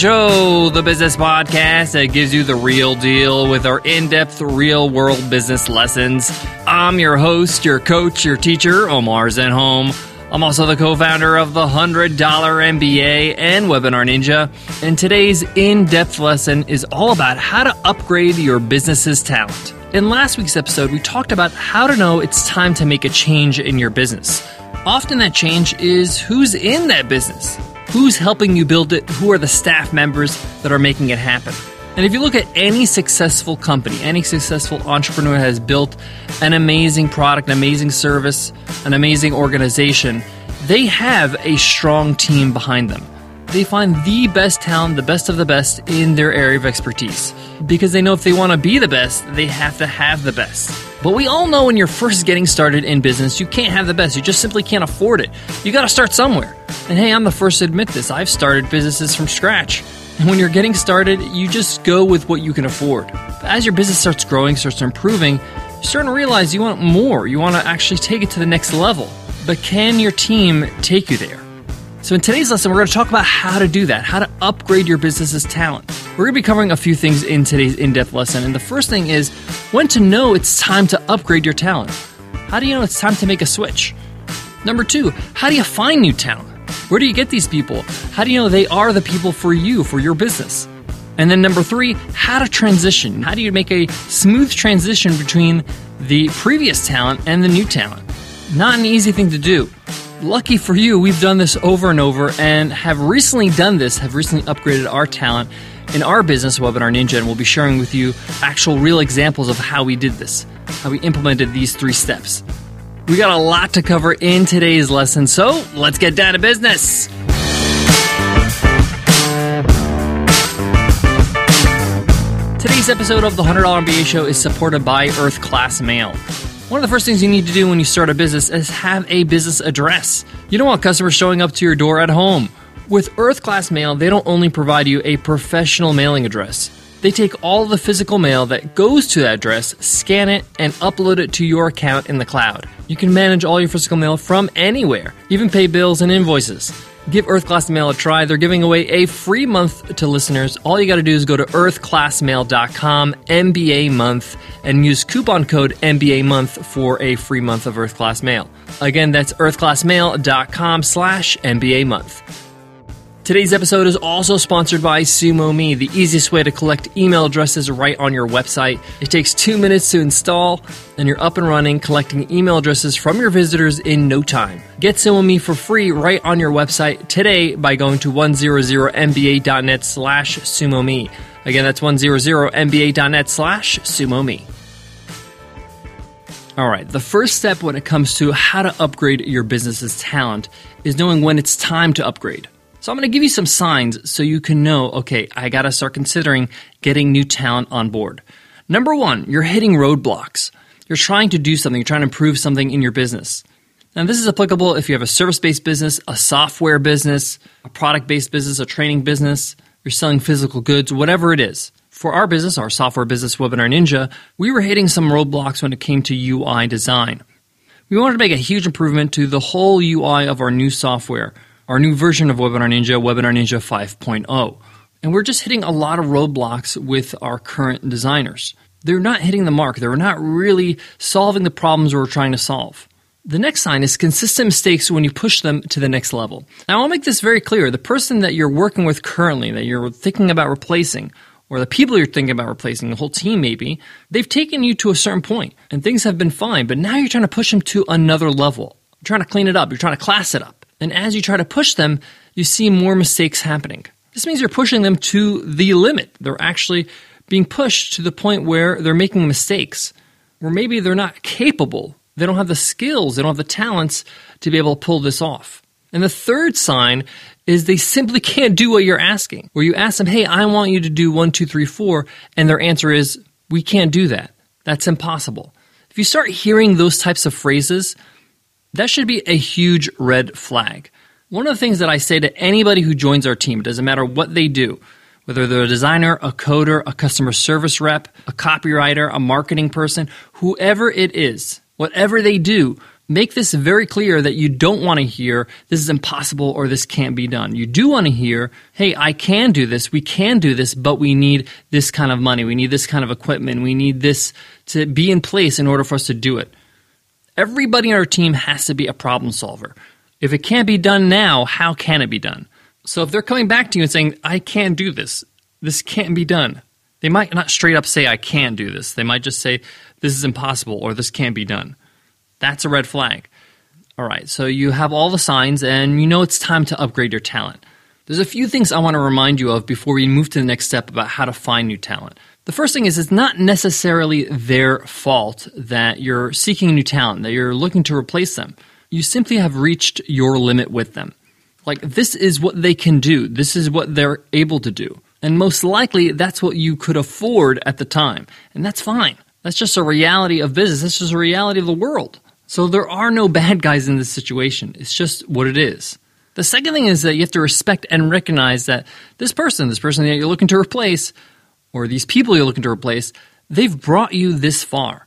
Show, the business podcast that gives you the real deal with our in depth, real world business lessons. I'm your host, your coach, your teacher, Omar Zenhom. I'm also the co founder of the $100 MBA and Webinar Ninja. And today's in depth lesson is all about how to upgrade your business's talent. In last week's episode, we talked about how to know it's time to make a change in your business. Often that change is who's in that business. Who's helping you build it? Who are the staff members that are making it happen? And if you look at any successful company, any successful entrepreneur has built an amazing product, an amazing service, an amazing organization, they have a strong team behind them. They find the best talent, the best of the best in their area of expertise. Because they know if they want to be the best, they have to have the best. But we all know when you're first getting started in business, you can't have the best. You just simply can't afford it. You got to start somewhere. And hey, I'm the first to admit this. I've started businesses from scratch. And when you're getting started, you just go with what you can afford. But as your business starts growing, starts improving, you're starting to realize you want more. You want to actually take it to the next level. But can your team take you there? So, in today's lesson, we're going to talk about how to do that, how to upgrade your business's talent. We're going to be covering a few things in today's in depth lesson. And the first thing is when to know it's time to upgrade your talent. How do you know it's time to make a switch? Number two, how do you find new talent? Where do you get these people? How do you know they are the people for you, for your business? And then number three, how to transition. How do you make a smooth transition between the previous talent and the new talent? Not an easy thing to do lucky for you, we've done this over and over and have recently done this, have recently upgraded our talent in our business, Webinar Ninja, and we'll be sharing with you actual real examples of how we did this, how we implemented these three steps. We got a lot to cover in today's lesson, so let's get down to business. Today's episode of the $100 MBA Show is supported by Earth Class Mail. One of the first things you need to do when you start a business is have a business address. You don't want customers showing up to your door at home. With Earth Class Mail, they don't only provide you a professional mailing address. They take all the physical mail that goes to that address, scan it, and upload it to your account in the cloud. You can manage all your physical mail from anywhere, even pay bills and invoices. Give Earth Class Mail a try. They're giving away a free month to listeners. All you got to do is go to earthclassmail.com, MBA month, and use coupon code MBA month for a free month of Earth Class Mail. Again, that's earthclassmail.com slash MBA month. Today's episode is also sponsored by SumoMe, the easiest way to collect email addresses right on your website. It takes two minutes to install, and you're up and running collecting email addresses from your visitors in no time. Get SumoMe for free right on your website today by going to 100mba.net slash sumo me. Again, that's 100mba.net slash sumo me. All right, the first step when it comes to how to upgrade your business's talent is knowing when it's time to upgrade. So I'm going to give you some signs so you can know, okay, I got to start considering getting new talent on board. Number one, you're hitting roadblocks. You're trying to do something, you're trying to improve something in your business. Now, this is applicable if you have a service based business, a software business, a product based business, a training business, you're selling physical goods, whatever it is. For our business, our software business, Webinar Ninja, we were hitting some roadblocks when it came to UI design. We wanted to make a huge improvement to the whole UI of our new software our new version of Webinar Ninja, Webinar Ninja 5.0. And we're just hitting a lot of roadblocks with our current designers. They're not hitting the mark. They're not really solving the problems we're trying to solve. The next sign is consistent mistakes when you push them to the next level. Now, I'll make this very clear. The person that you're working with currently, that you're thinking about replacing, or the people you're thinking about replacing, the whole team maybe, they've taken you to a certain point and things have been fine, but now you're trying to push them to another level. You're trying to clean it up. You're trying to class it up. And as you try to push them, you see more mistakes happening. This means you're pushing them to the limit. They're actually being pushed to the point where they're making mistakes, or maybe they're not capable. They don't have the skills, they don't have the talents to be able to pull this off. And the third sign is they simply can't do what you're asking. Where you ask them, hey, I want you to do one, two, three, four, and their answer is, we can't do that. That's impossible. If you start hearing those types of phrases, that should be a huge red flag. One of the things that I say to anybody who joins our team, it doesn't matter what they do, whether they're a designer, a coder, a customer service rep, a copywriter, a marketing person, whoever it is, whatever they do, Make this very clear that you don't want to hear this is impossible or this can't be done. You do want to hear, hey, I can do this, we can do this, but we need this kind of money, we need this kind of equipment, we need this to be in place in order for us to do it. Everybody on our team has to be a problem solver. If it can't be done now, how can it be done? So if they're coming back to you and saying, I can't do this, this can't be done, they might not straight up say, I can do this. They might just say, this is impossible or this can't be done. That's a red flag. All right, so you have all the signs and you know it's time to upgrade your talent. There's a few things I want to remind you of before we move to the next step about how to find new talent. The first thing is it's not necessarily their fault that you're seeking new talent, that you're looking to replace them. You simply have reached your limit with them. Like, this is what they can do, this is what they're able to do. And most likely, that's what you could afford at the time. And that's fine. That's just a reality of business, that's just a reality of the world. So there are no bad guys in this situation. It's just what it is. The second thing is that you have to respect and recognize that this person, this person that you're looking to replace, or these people you're looking to replace, they've brought you this far.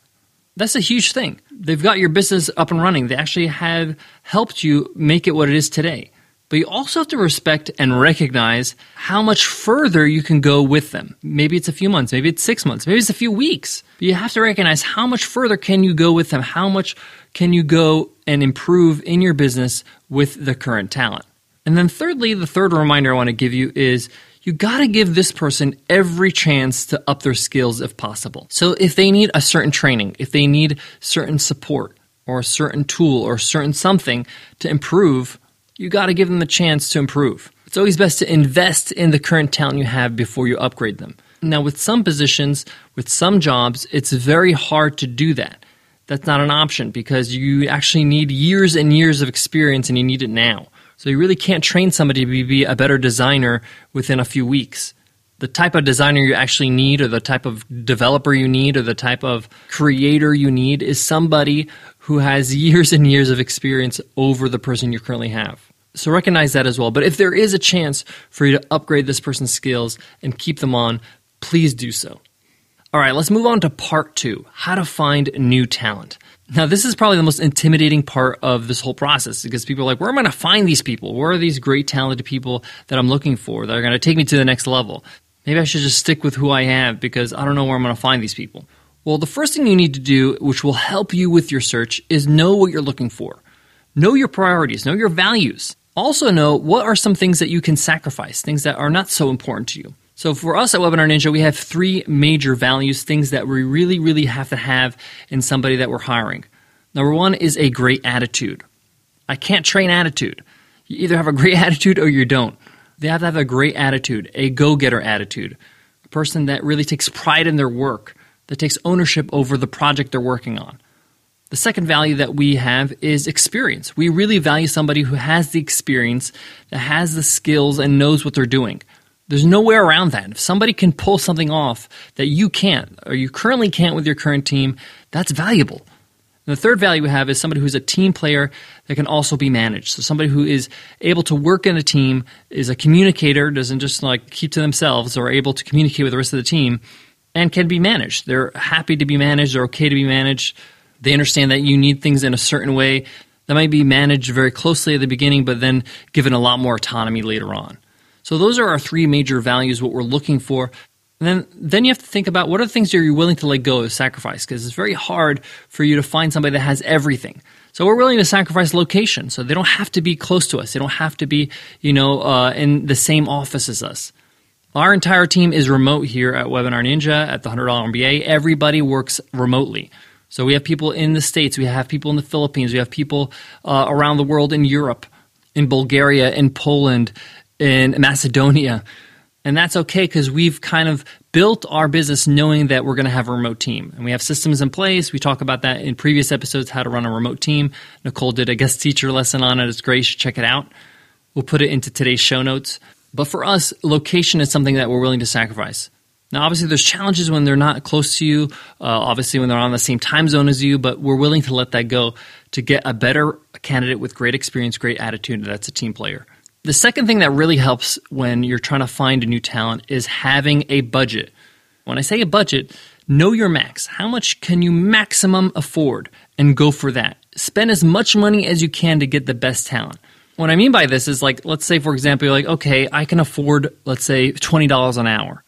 That's a huge thing. They've got your business up and running. They actually have helped you make it what it is today. But you also have to respect and recognize how much further you can go with them. Maybe it's a few months, maybe it's six months, maybe it's a few weeks. But you have to recognize how much further can you go with them? How much can you go and improve in your business with the current talent? And then thirdly, the third reminder I want to give you is you got to give this person every chance to up their skills if possible. So if they need a certain training, if they need certain support or a certain tool or certain something to improve, you got to give them the chance to improve. It's always best to invest in the current talent you have before you upgrade them. Now, with some positions, with some jobs, it's very hard to do that. That's not an option because you actually need years and years of experience and you need it now. So you really can't train somebody to be a better designer within a few weeks. The type of designer you actually need, or the type of developer you need, or the type of creator you need is somebody who has years and years of experience over the person you currently have. So recognize that as well. But if there is a chance for you to upgrade this person's skills and keep them on, please do so. All right, let's move on to part two how to find new talent. Now, this is probably the most intimidating part of this whole process because people are like, where am I going to find these people? Where are these great, talented people that I'm looking for that are going to take me to the next level? Maybe I should just stick with who I have because I don't know where I'm going to find these people. Well, the first thing you need to do, which will help you with your search, is know what you're looking for. Know your priorities, know your values. Also, know what are some things that you can sacrifice, things that are not so important to you. So, for us at Webinar Ninja, we have three major values, things that we really, really have to have in somebody that we're hiring. Number one is a great attitude. I can't train attitude. You either have a great attitude or you don't. They have to have a great attitude, a go getter attitude, a person that really takes pride in their work that takes ownership over the project they're working on. The second value that we have is experience. We really value somebody who has the experience, that has the skills, and knows what they're doing. There's no way around that. If somebody can pull something off that you can't, or you currently can't with your current team, that's valuable. And the third value we have is somebody who's a team player that can also be managed. So somebody who is able to work in a team, is a communicator, doesn't just like keep to themselves, or able to communicate with the rest of the team, and can be managed. They're happy to be managed, they're okay to be managed. They understand that you need things in a certain way that might be managed very closely at the beginning, but then given a lot more autonomy later on. So those are our three major values, what we're looking for. And then, then you have to think about what are the things you're willing to let go of sacrifice, because it's very hard for you to find somebody that has everything. So we're willing to sacrifice location. So they don't have to be close to us. They don't have to be, you know, uh, in the same office as us. Our entire team is remote here at Webinar Ninja at the $100 MBA. Everybody works remotely. So we have people in the States, we have people in the Philippines, we have people uh, around the world in Europe, in Bulgaria, in Poland, in Macedonia. And that's okay because we've kind of built our business knowing that we're going to have a remote team. And we have systems in place. We talk about that in previous episodes, how to run a remote team. Nicole did a guest teacher lesson on it. It's great. You should check it out. We'll put it into today's show notes. But for us, location is something that we're willing to sacrifice. Now, obviously, there's challenges when they're not close to you, uh, obviously, when they're on the same time zone as you, but we're willing to let that go to get a better candidate with great experience, great attitude that's a team player. The second thing that really helps when you're trying to find a new talent is having a budget. When I say a budget, know your max. How much can you maximum afford and go for that? spend as much money as you can to get the best talent. What I mean by this is like, let's say, for example, you're like, okay, I can afford, let's say, $20 an hour.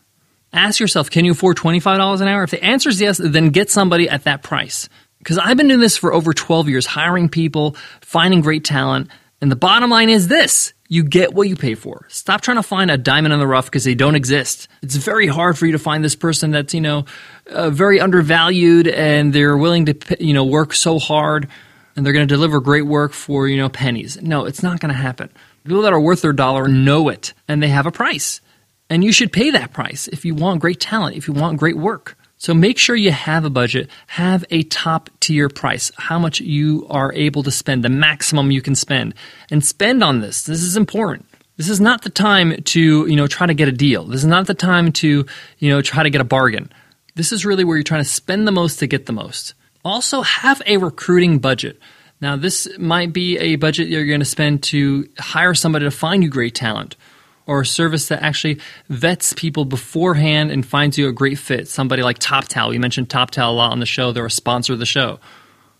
Ask yourself, can you afford $25 an hour? If the answer is yes, then get somebody at that price. Because I've been doing this for over 12 years, hiring people, finding great talent. And the bottom line is this you get what you pay for. Stop trying to find a diamond in the rough because they don't exist. It's very hard for you to find this person that's, you know, uh, very undervalued and they're willing to, you know, work so hard and they're going to deliver great work for, you know, pennies. No, it's not going to happen. People that are worth their dollar know it and they have a price. And you should pay that price if you want great talent, if you want great work. So make sure you have a budget, have a top tier price, how much you are able to spend, the maximum you can spend, and spend on this. This is important. This is not the time to, you know, try to get a deal. This is not the time to, you know, try to get a bargain. This is really where you're trying to spend the most to get the most. Also, have a recruiting budget. Now, this might be a budget you're going to spend to hire somebody to find you great talent or a service that actually vets people beforehand and finds you a great fit. Somebody like TopTal. We mentioned TopTal a lot on the show. They're a sponsor of the show.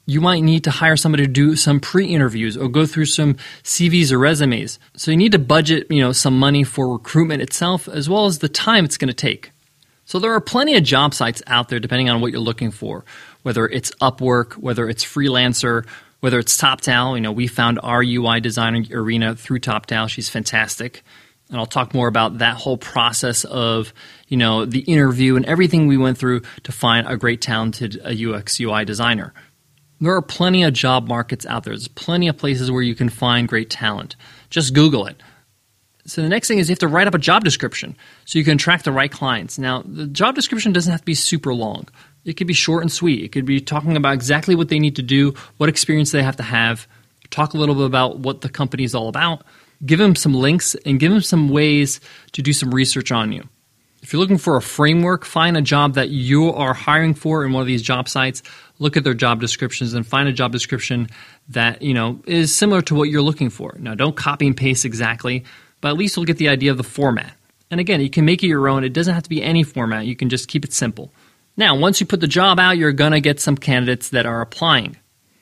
You might need to hire somebody to do some pre-interviews or go through some CVs or resumes. So you need to budget, you know, some money for recruitment itself as well as the time it's going to take. So there are plenty of job sites out there depending on what you're looking for, whether it's Upwork, whether it's Freelancer, whether it's TopTal. You know, we found our UI designer Arena through TopTal. She's fantastic. And I'll talk more about that whole process of, you know, the interview and everything we went through to find a great talented UX UI designer. There are plenty of job markets out there. There's plenty of places where you can find great talent. Just Google it. So the next thing is you have to write up a job description so you can attract the right clients. Now, the job description doesn't have to be super long. It could be short and sweet. It could be talking about exactly what they need to do, what experience they have to have, talk a little bit about what the company is all about, give them some links, and give them some ways to do some research on you. If you're looking for a framework, find a job that you are hiring for in one of these job sites. Look at their job descriptions and find a job description that you know is similar to what you're looking for. Now, don't copy and paste exactly but at least you'll get the idea of the format. And again, you can make it your own. It doesn't have to be any format. You can just keep it simple. Now, once you put the job out, you're to get some candidates that are applying.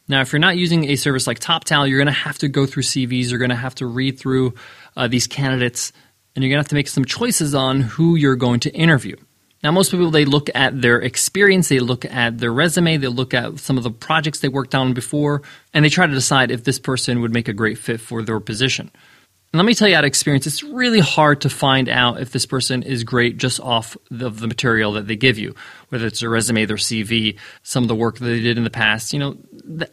Now, if you're not using a service like TopTal, you're going to have to go through CVs. You're going to have to read through uh, these candidates, and you're going to have to make some choices on who you're going to interview. Now, most people, they look at their experience, they look at their resume, they look at some of the projects they worked on before, and they try to decide if this person would make a great fit for their position. And let me tell you out of experience, it's really hard to find out if this person is great just off the, the material that they give you, whether it's their resume, their CV, some of the work that they did in the past. You know,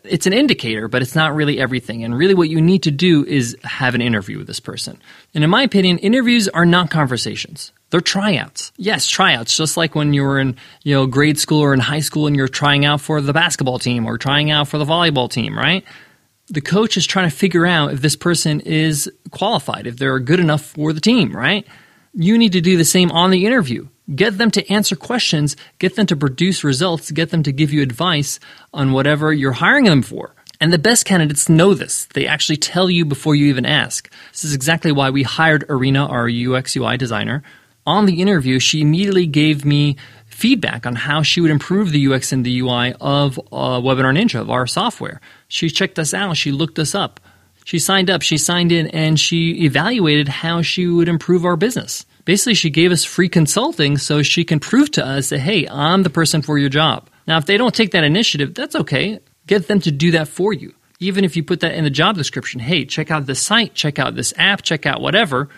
it's an indicator, but it's not really everything. And really, what you need to do is have an interview with this person. And in my opinion, interviews are not conversations. They're tryouts. Yes, tryouts. Just like when you were in, you know, grade school or in high school and you're trying out for the basketball team or trying out for the volleyball team, right? The coach is trying to figure out if this person is qualified, if they're good enough for the team, right? You need to do the same on the interview. Get them to answer questions, get them to produce results, get them to give you advice on whatever you're hiring them for. And the best candidates know this. They actually tell you before you even ask. This is exactly why we hired Arena, our UX UI designer. On the interview, she immediately gave me feedback on how she would improve the UX and the UI of uh, Webinar Ninja, of our software. She checked us out, she looked us up, she signed up, she signed in, and she evaluated how she would improve our business. Basically, she gave us free consulting so she can prove to us that, hey, I'm the person for your job. Now, if they don't take that initiative, that's okay. Get them to do that for you. Even if you put that in the job description, hey, check out this site, check out this app, check out whatever.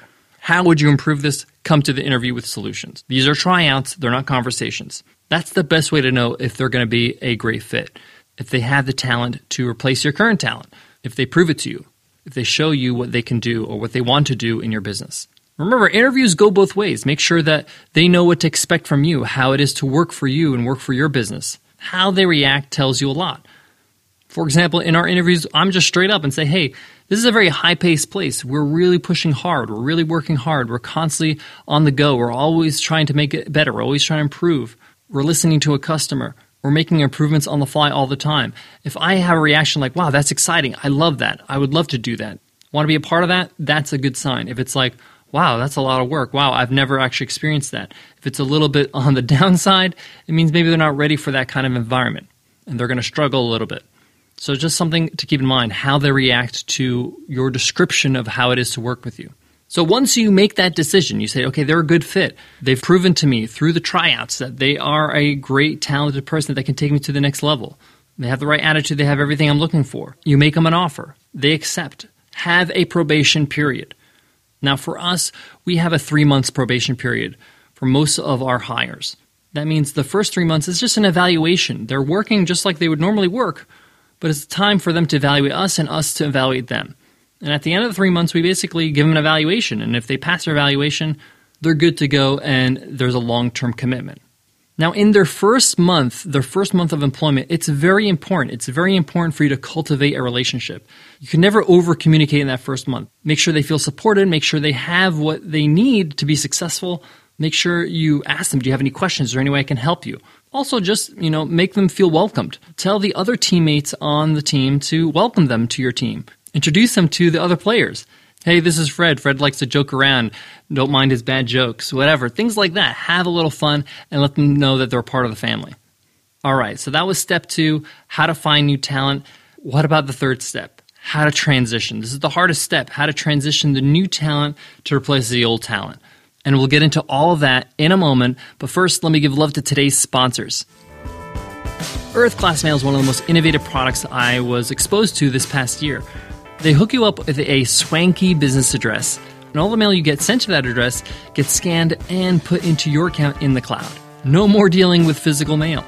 How would you improve this? Come to the interview with solutions. These are tryouts, they're not conversations. That's the best way to know if they're going to be a great fit. If they have the talent to replace your current talent, if they prove it to you, if they show you what they can do or what they want to do in your business. Remember, interviews go both ways. Make sure that they know what to expect from you, how it is to work for you and work for your business. How they react tells you a lot. For example, in our interviews, I'm just straight up and say, hey, this is a very high paced place. We're really pushing hard. We're really working hard. We're constantly on the go. We're always trying to make it better. We're always trying to improve. We're listening to a customer. We're making improvements on the fly all the time. If I have a reaction like, wow, that's exciting. I love that. I would love to do that. Want to be a part of that? That's a good sign. If it's like, wow, that's a lot of work. Wow, I've never actually experienced that. If it's a little bit on the downside, it means maybe they're not ready for that kind of environment and they're going to struggle a little bit. So, just something to keep in mind how they react to your description of how it is to work with you. So, once you make that decision, you say, okay, they're a good fit. They've proven to me through the tryouts that they are a great, talented person that can take me to the next level. They have the right attitude, they have everything I'm looking for. You make them an offer, they accept. Have a probation period. Now, for us, we have a three months probation period for most of our hires. That means the first three months is just an evaluation. They're working just like they would normally work, but it's time for them to evaluate us and us to evaluate them. And at the end of the three months, we basically give them an evaluation. And if they pass their evaluation, they're good to go and there's a long term commitment. Now, in their first month, their first month of employment, it's very important. It's very important for you to cultivate a relationship. You can never over communicate in that first month. Make sure they feel supported, make sure they have what they need to be successful. Make sure you ask them, do you have any questions? Is there any way I can help you? Also, just, you know, make them feel welcomed. Tell the other teammates on the team to welcome them to your team. Introduce them to the other players. Hey, this is Fred. Fred likes to joke around. Don't mind his bad jokes, whatever. Things like that. Have a little fun and let them know that they're part of the family. All right, so that was step two how to find new talent. What about the third step? How to transition. This is the hardest step how to transition the new talent to replace the old talent. And we'll get into all of that in a moment. But first, let me give love to today's sponsors. Earth Class Mail is one of the most innovative products I was exposed to this past year. They hook you up with a swanky business address, and all the mail you get sent to that address gets scanned and put into your account in the cloud. No more dealing with physical mail.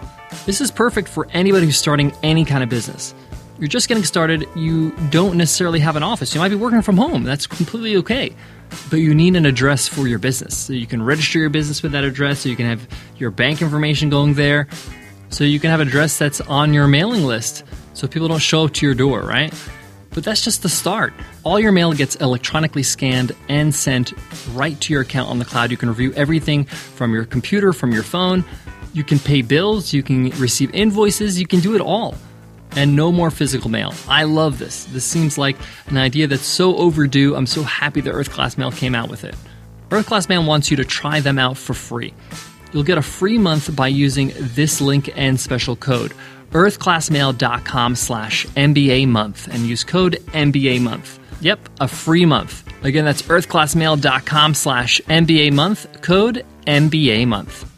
This is perfect for anybody who's starting any kind of business. You're just getting started, you don't necessarily have an office. You might be working from home. That's completely okay. But you need an address for your business. So you can register your business with that address, so you can have your bank information going there, so you can have an address that's on your mailing list so people don't show up to your door, right? But that's just the start. All your mail gets electronically scanned and sent right to your account on the cloud. You can review everything from your computer, from your phone. You can pay bills, you can receive invoices, you can do it all. And no more physical mail. I love this. This seems like an idea that's so overdue. I'm so happy that Earth Class Mail came out with it. Earth Class Mail wants you to try them out for free. You'll get a free month by using this link and special code earthclassmail.com slash MBA month and use code MBA month. Yep, a free month. Again, that's earthclassmail.com slash MBA month, code MBA month.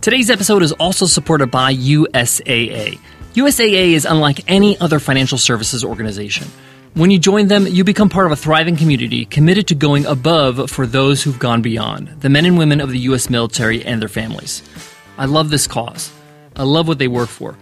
Today's episode is also supported by USAA. USAA is unlike any other financial services organization. When you join them, you become part of a thriving community committed to going above for those who've gone beyond, the men and women of the U.S. military and their families. I love this cause. I love what they work for.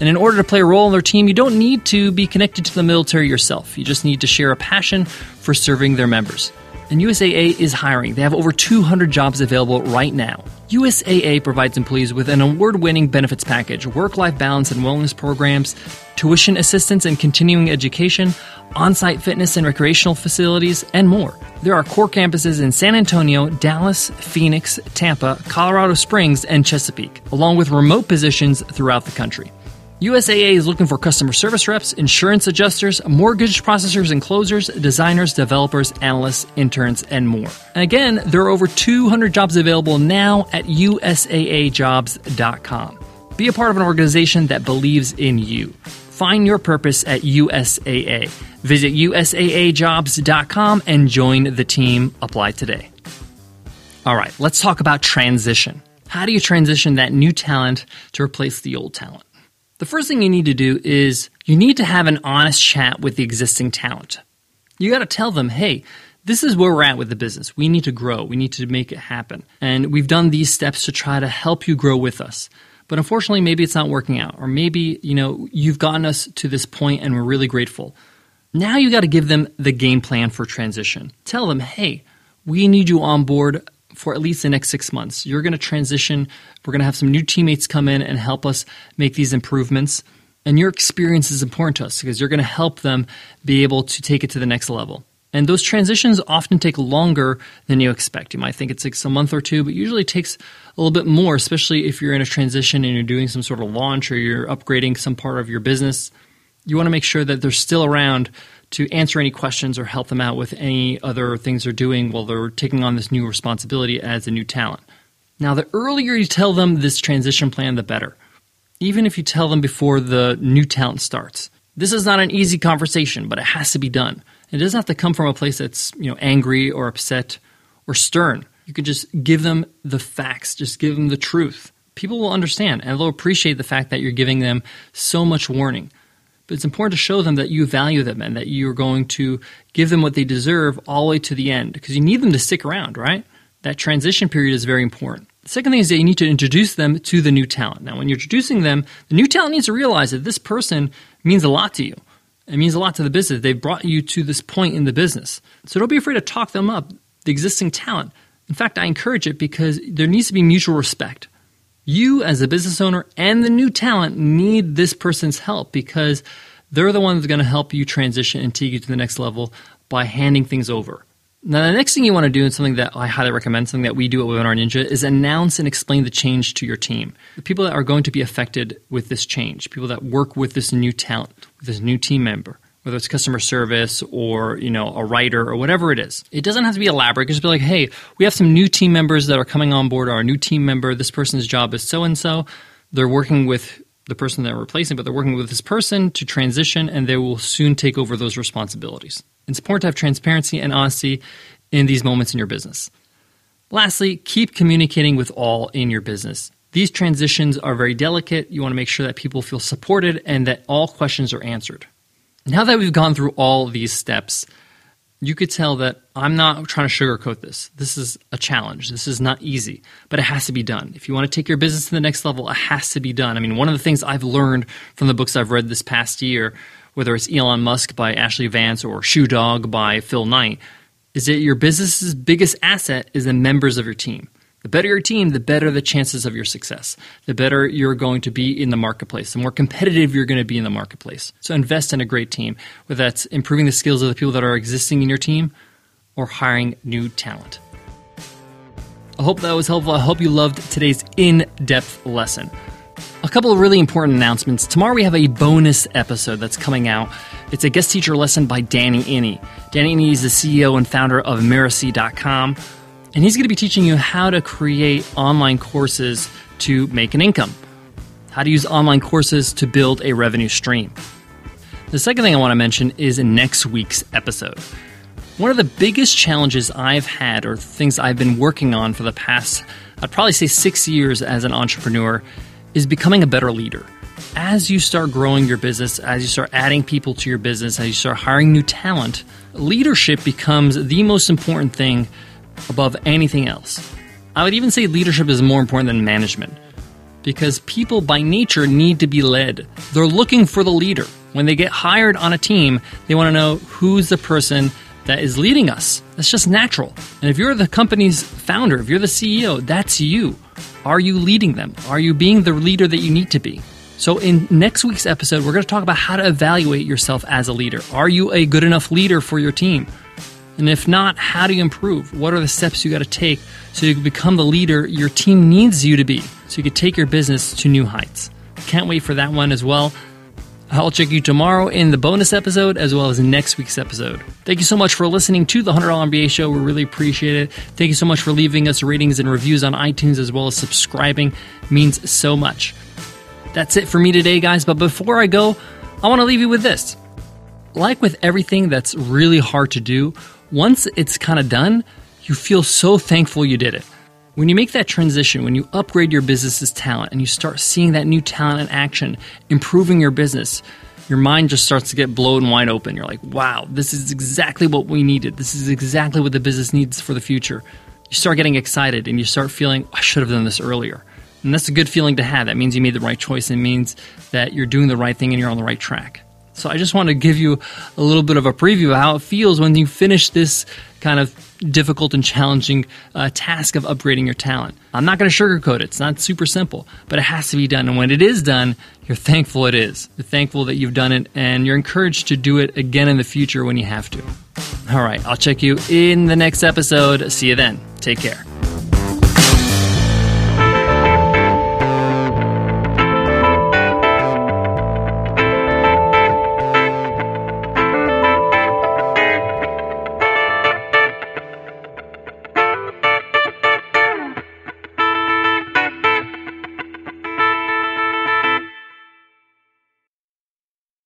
And in order to play a role in their team, you don't need to be connected to the military yourself. You just need to share a passion for serving their members. And USAA is hiring. They have over 200 jobs available right now. USAA provides employees with an award winning benefits package, work life balance and wellness programs, tuition assistance and continuing education, on site fitness and recreational facilities, and more. There are core campuses in San Antonio, Dallas, Phoenix, Tampa, Colorado Springs, and Chesapeake, along with remote positions throughout the country. USAA is looking for customer service reps, insurance adjusters, mortgage processors and closers, designers, developers, analysts, interns, and more. And again, there are over 200 jobs available now at usaajobs.com. Be a part of an organization that believes in you. Find your purpose at USAA. Visit usaajobs.com and join the team. Apply today. All right, let's talk about transition. How do you transition that new talent to replace the old talent? The first thing you need to do is you need to have an honest chat with the existing talent. You got to tell them, hey, this is where we're at with the business. We need to grow. We need to make it happen. And we've done these steps to try to help you grow with us. But unfortunately, maybe it's not working out. Or maybe, you know, you've gotten us to this point and we're really grateful. Now you got to give them the game plan for transition. Tell them, hey, we need you on board for at least the next six months. You're going to transition. We're going to have some new teammates come in and help us make these improvements. And your experience is important to us because you're going to help them be able to take it to the next level. And those transitions often take longer than you expect. You might think it takes a month or two, but usually it takes a little bit more, especially if you're in a transition and you're doing some sort of launch or you're upgrading some part of your business. You want to make sure that they're still around to answer any questions or help them out with any other things they're doing while they're taking on this new responsibility as a new talent. Now, the earlier you tell them this transition plan, the better. Even if you tell them before the new talent starts, This is not an easy conversation, but it has to be done. It doesn't have to come from a place that's, you know, angry or upset or stern. You could just give them the facts, just give them the truth. People will understand and they'll appreciate the fact that you're giving them so much warning. But it's important to show them that you value them and that you're going to give them what they deserve all the way to the end because you need them to stick around, right? That transition period is very important. The second thing is that you need to introduce them to the new talent. Now, when you're introducing them, the new talent needs to realize that this person means a lot to you. It means a lot to the business. They've brought you to this point in the business. So don't be afraid to talk them up, the existing talent. In fact, I encourage it because there needs to be mutual respect. You, as a business owner, and the new talent need this person's help because they're the one that's going to help you transition and take you to the next level by handing things over. Now, the next thing you want to do, and something that I highly recommend, something that we do at Webinar Ninja, is announce and explain the change to your team. The people that are going to be affected with this change, people that work with this new talent, with this new team member, whether it's customer service or you know a writer or whatever it is. It doesn't have to be elaborate. Just be like, hey, we have some new team members that are coming on board. Our new team member, this person's job is so and so. They're working with the person they're replacing, but they're working with this person to transition, and they will soon take over those responsibilities. It's important to have transparency and honesty in these moments in your business. Lastly, keep communicating with all in your business. These transitions are very delicate. You want to make sure that people feel supported and that all questions are answered. Now that we've gone through all these steps, you could tell that I'm not trying to sugarcoat this. This is a challenge. This is not easy, but it has to be done. If you want to take your business to the next level, it has to be done. I mean, one of the things I've learned from the books I've read this past year whether it's Elon Musk by Ashley Vance or Shoe Dog by Phil Knight, is that your business's biggest asset is the members of your team. The better your team, the better the chances of your success. The better you're going to be in the marketplace, the more competitive you're going to be in the marketplace. So invest in a great team, whether that's improving the skills of the people that are existing in your team or hiring new talent. I hope that was helpful. I hope you loved today's in depth lesson. A couple of really important announcements. Tomorrow we have a bonus episode that's coming out. It's a guest teacher lesson by Danny Iny. Danny Iny is the CEO and founder of Mirasee.com, and he's going to be teaching you how to create online courses to make an income, how to use online courses to build a revenue stream. The second thing I want to mention is in next week's episode. One of the biggest challenges I've had, or things I've been working on for the past, I'd probably say six years as an entrepreneur, is becoming a better leader. As you start growing your business, as you start adding people to your business, as you start hiring new talent, leadership becomes the most important thing above anything else. I would even say leadership is more important than management because people by nature need to be led. They're looking for the leader. When they get hired on a team, they want to know who's the person that is leading us. That's just natural. And if you're the company's founder, if you're the CEO, that's you. Are you leading them? Are you being the leader that you need to be? So, in next week's episode, we're going to talk about how to evaluate yourself as a leader. Are you a good enough leader for your team? And if not, how do you improve? What are the steps you got to take so you can become the leader your team needs you to be so you can take your business to new heights? Can't wait for that one as well. I'll check you tomorrow in the bonus episode as well as next week's episode. Thank you so much for listening to the $100 MBA show. We really appreciate it. Thank you so much for leaving us ratings and reviews on iTunes as well as subscribing. It means so much. That's it for me today, guys. But before I go, I want to leave you with this. Like with everything that's really hard to do, once it's kind of done, you feel so thankful you did it. When you make that transition, when you upgrade your business's talent and you start seeing that new talent in action, improving your business, your mind just starts to get blown wide open. You're like, wow, this is exactly what we needed. This is exactly what the business needs for the future. You start getting excited and you start feeling, I should have done this earlier. And that's a good feeling to have. That means you made the right choice. It means that you're doing the right thing and you're on the right track. So I just want to give you a little bit of a preview of how it feels when you finish this kind of difficult and challenging uh, task of upgrading your talent. I'm not going to sugarcoat it. It's not super simple, but it has to be done. And when it is done, you're thankful it is. You're thankful that you've done it, and you're encouraged to do it again in the future when you have to. All right, I'll check you in the next episode. See you then. Take care.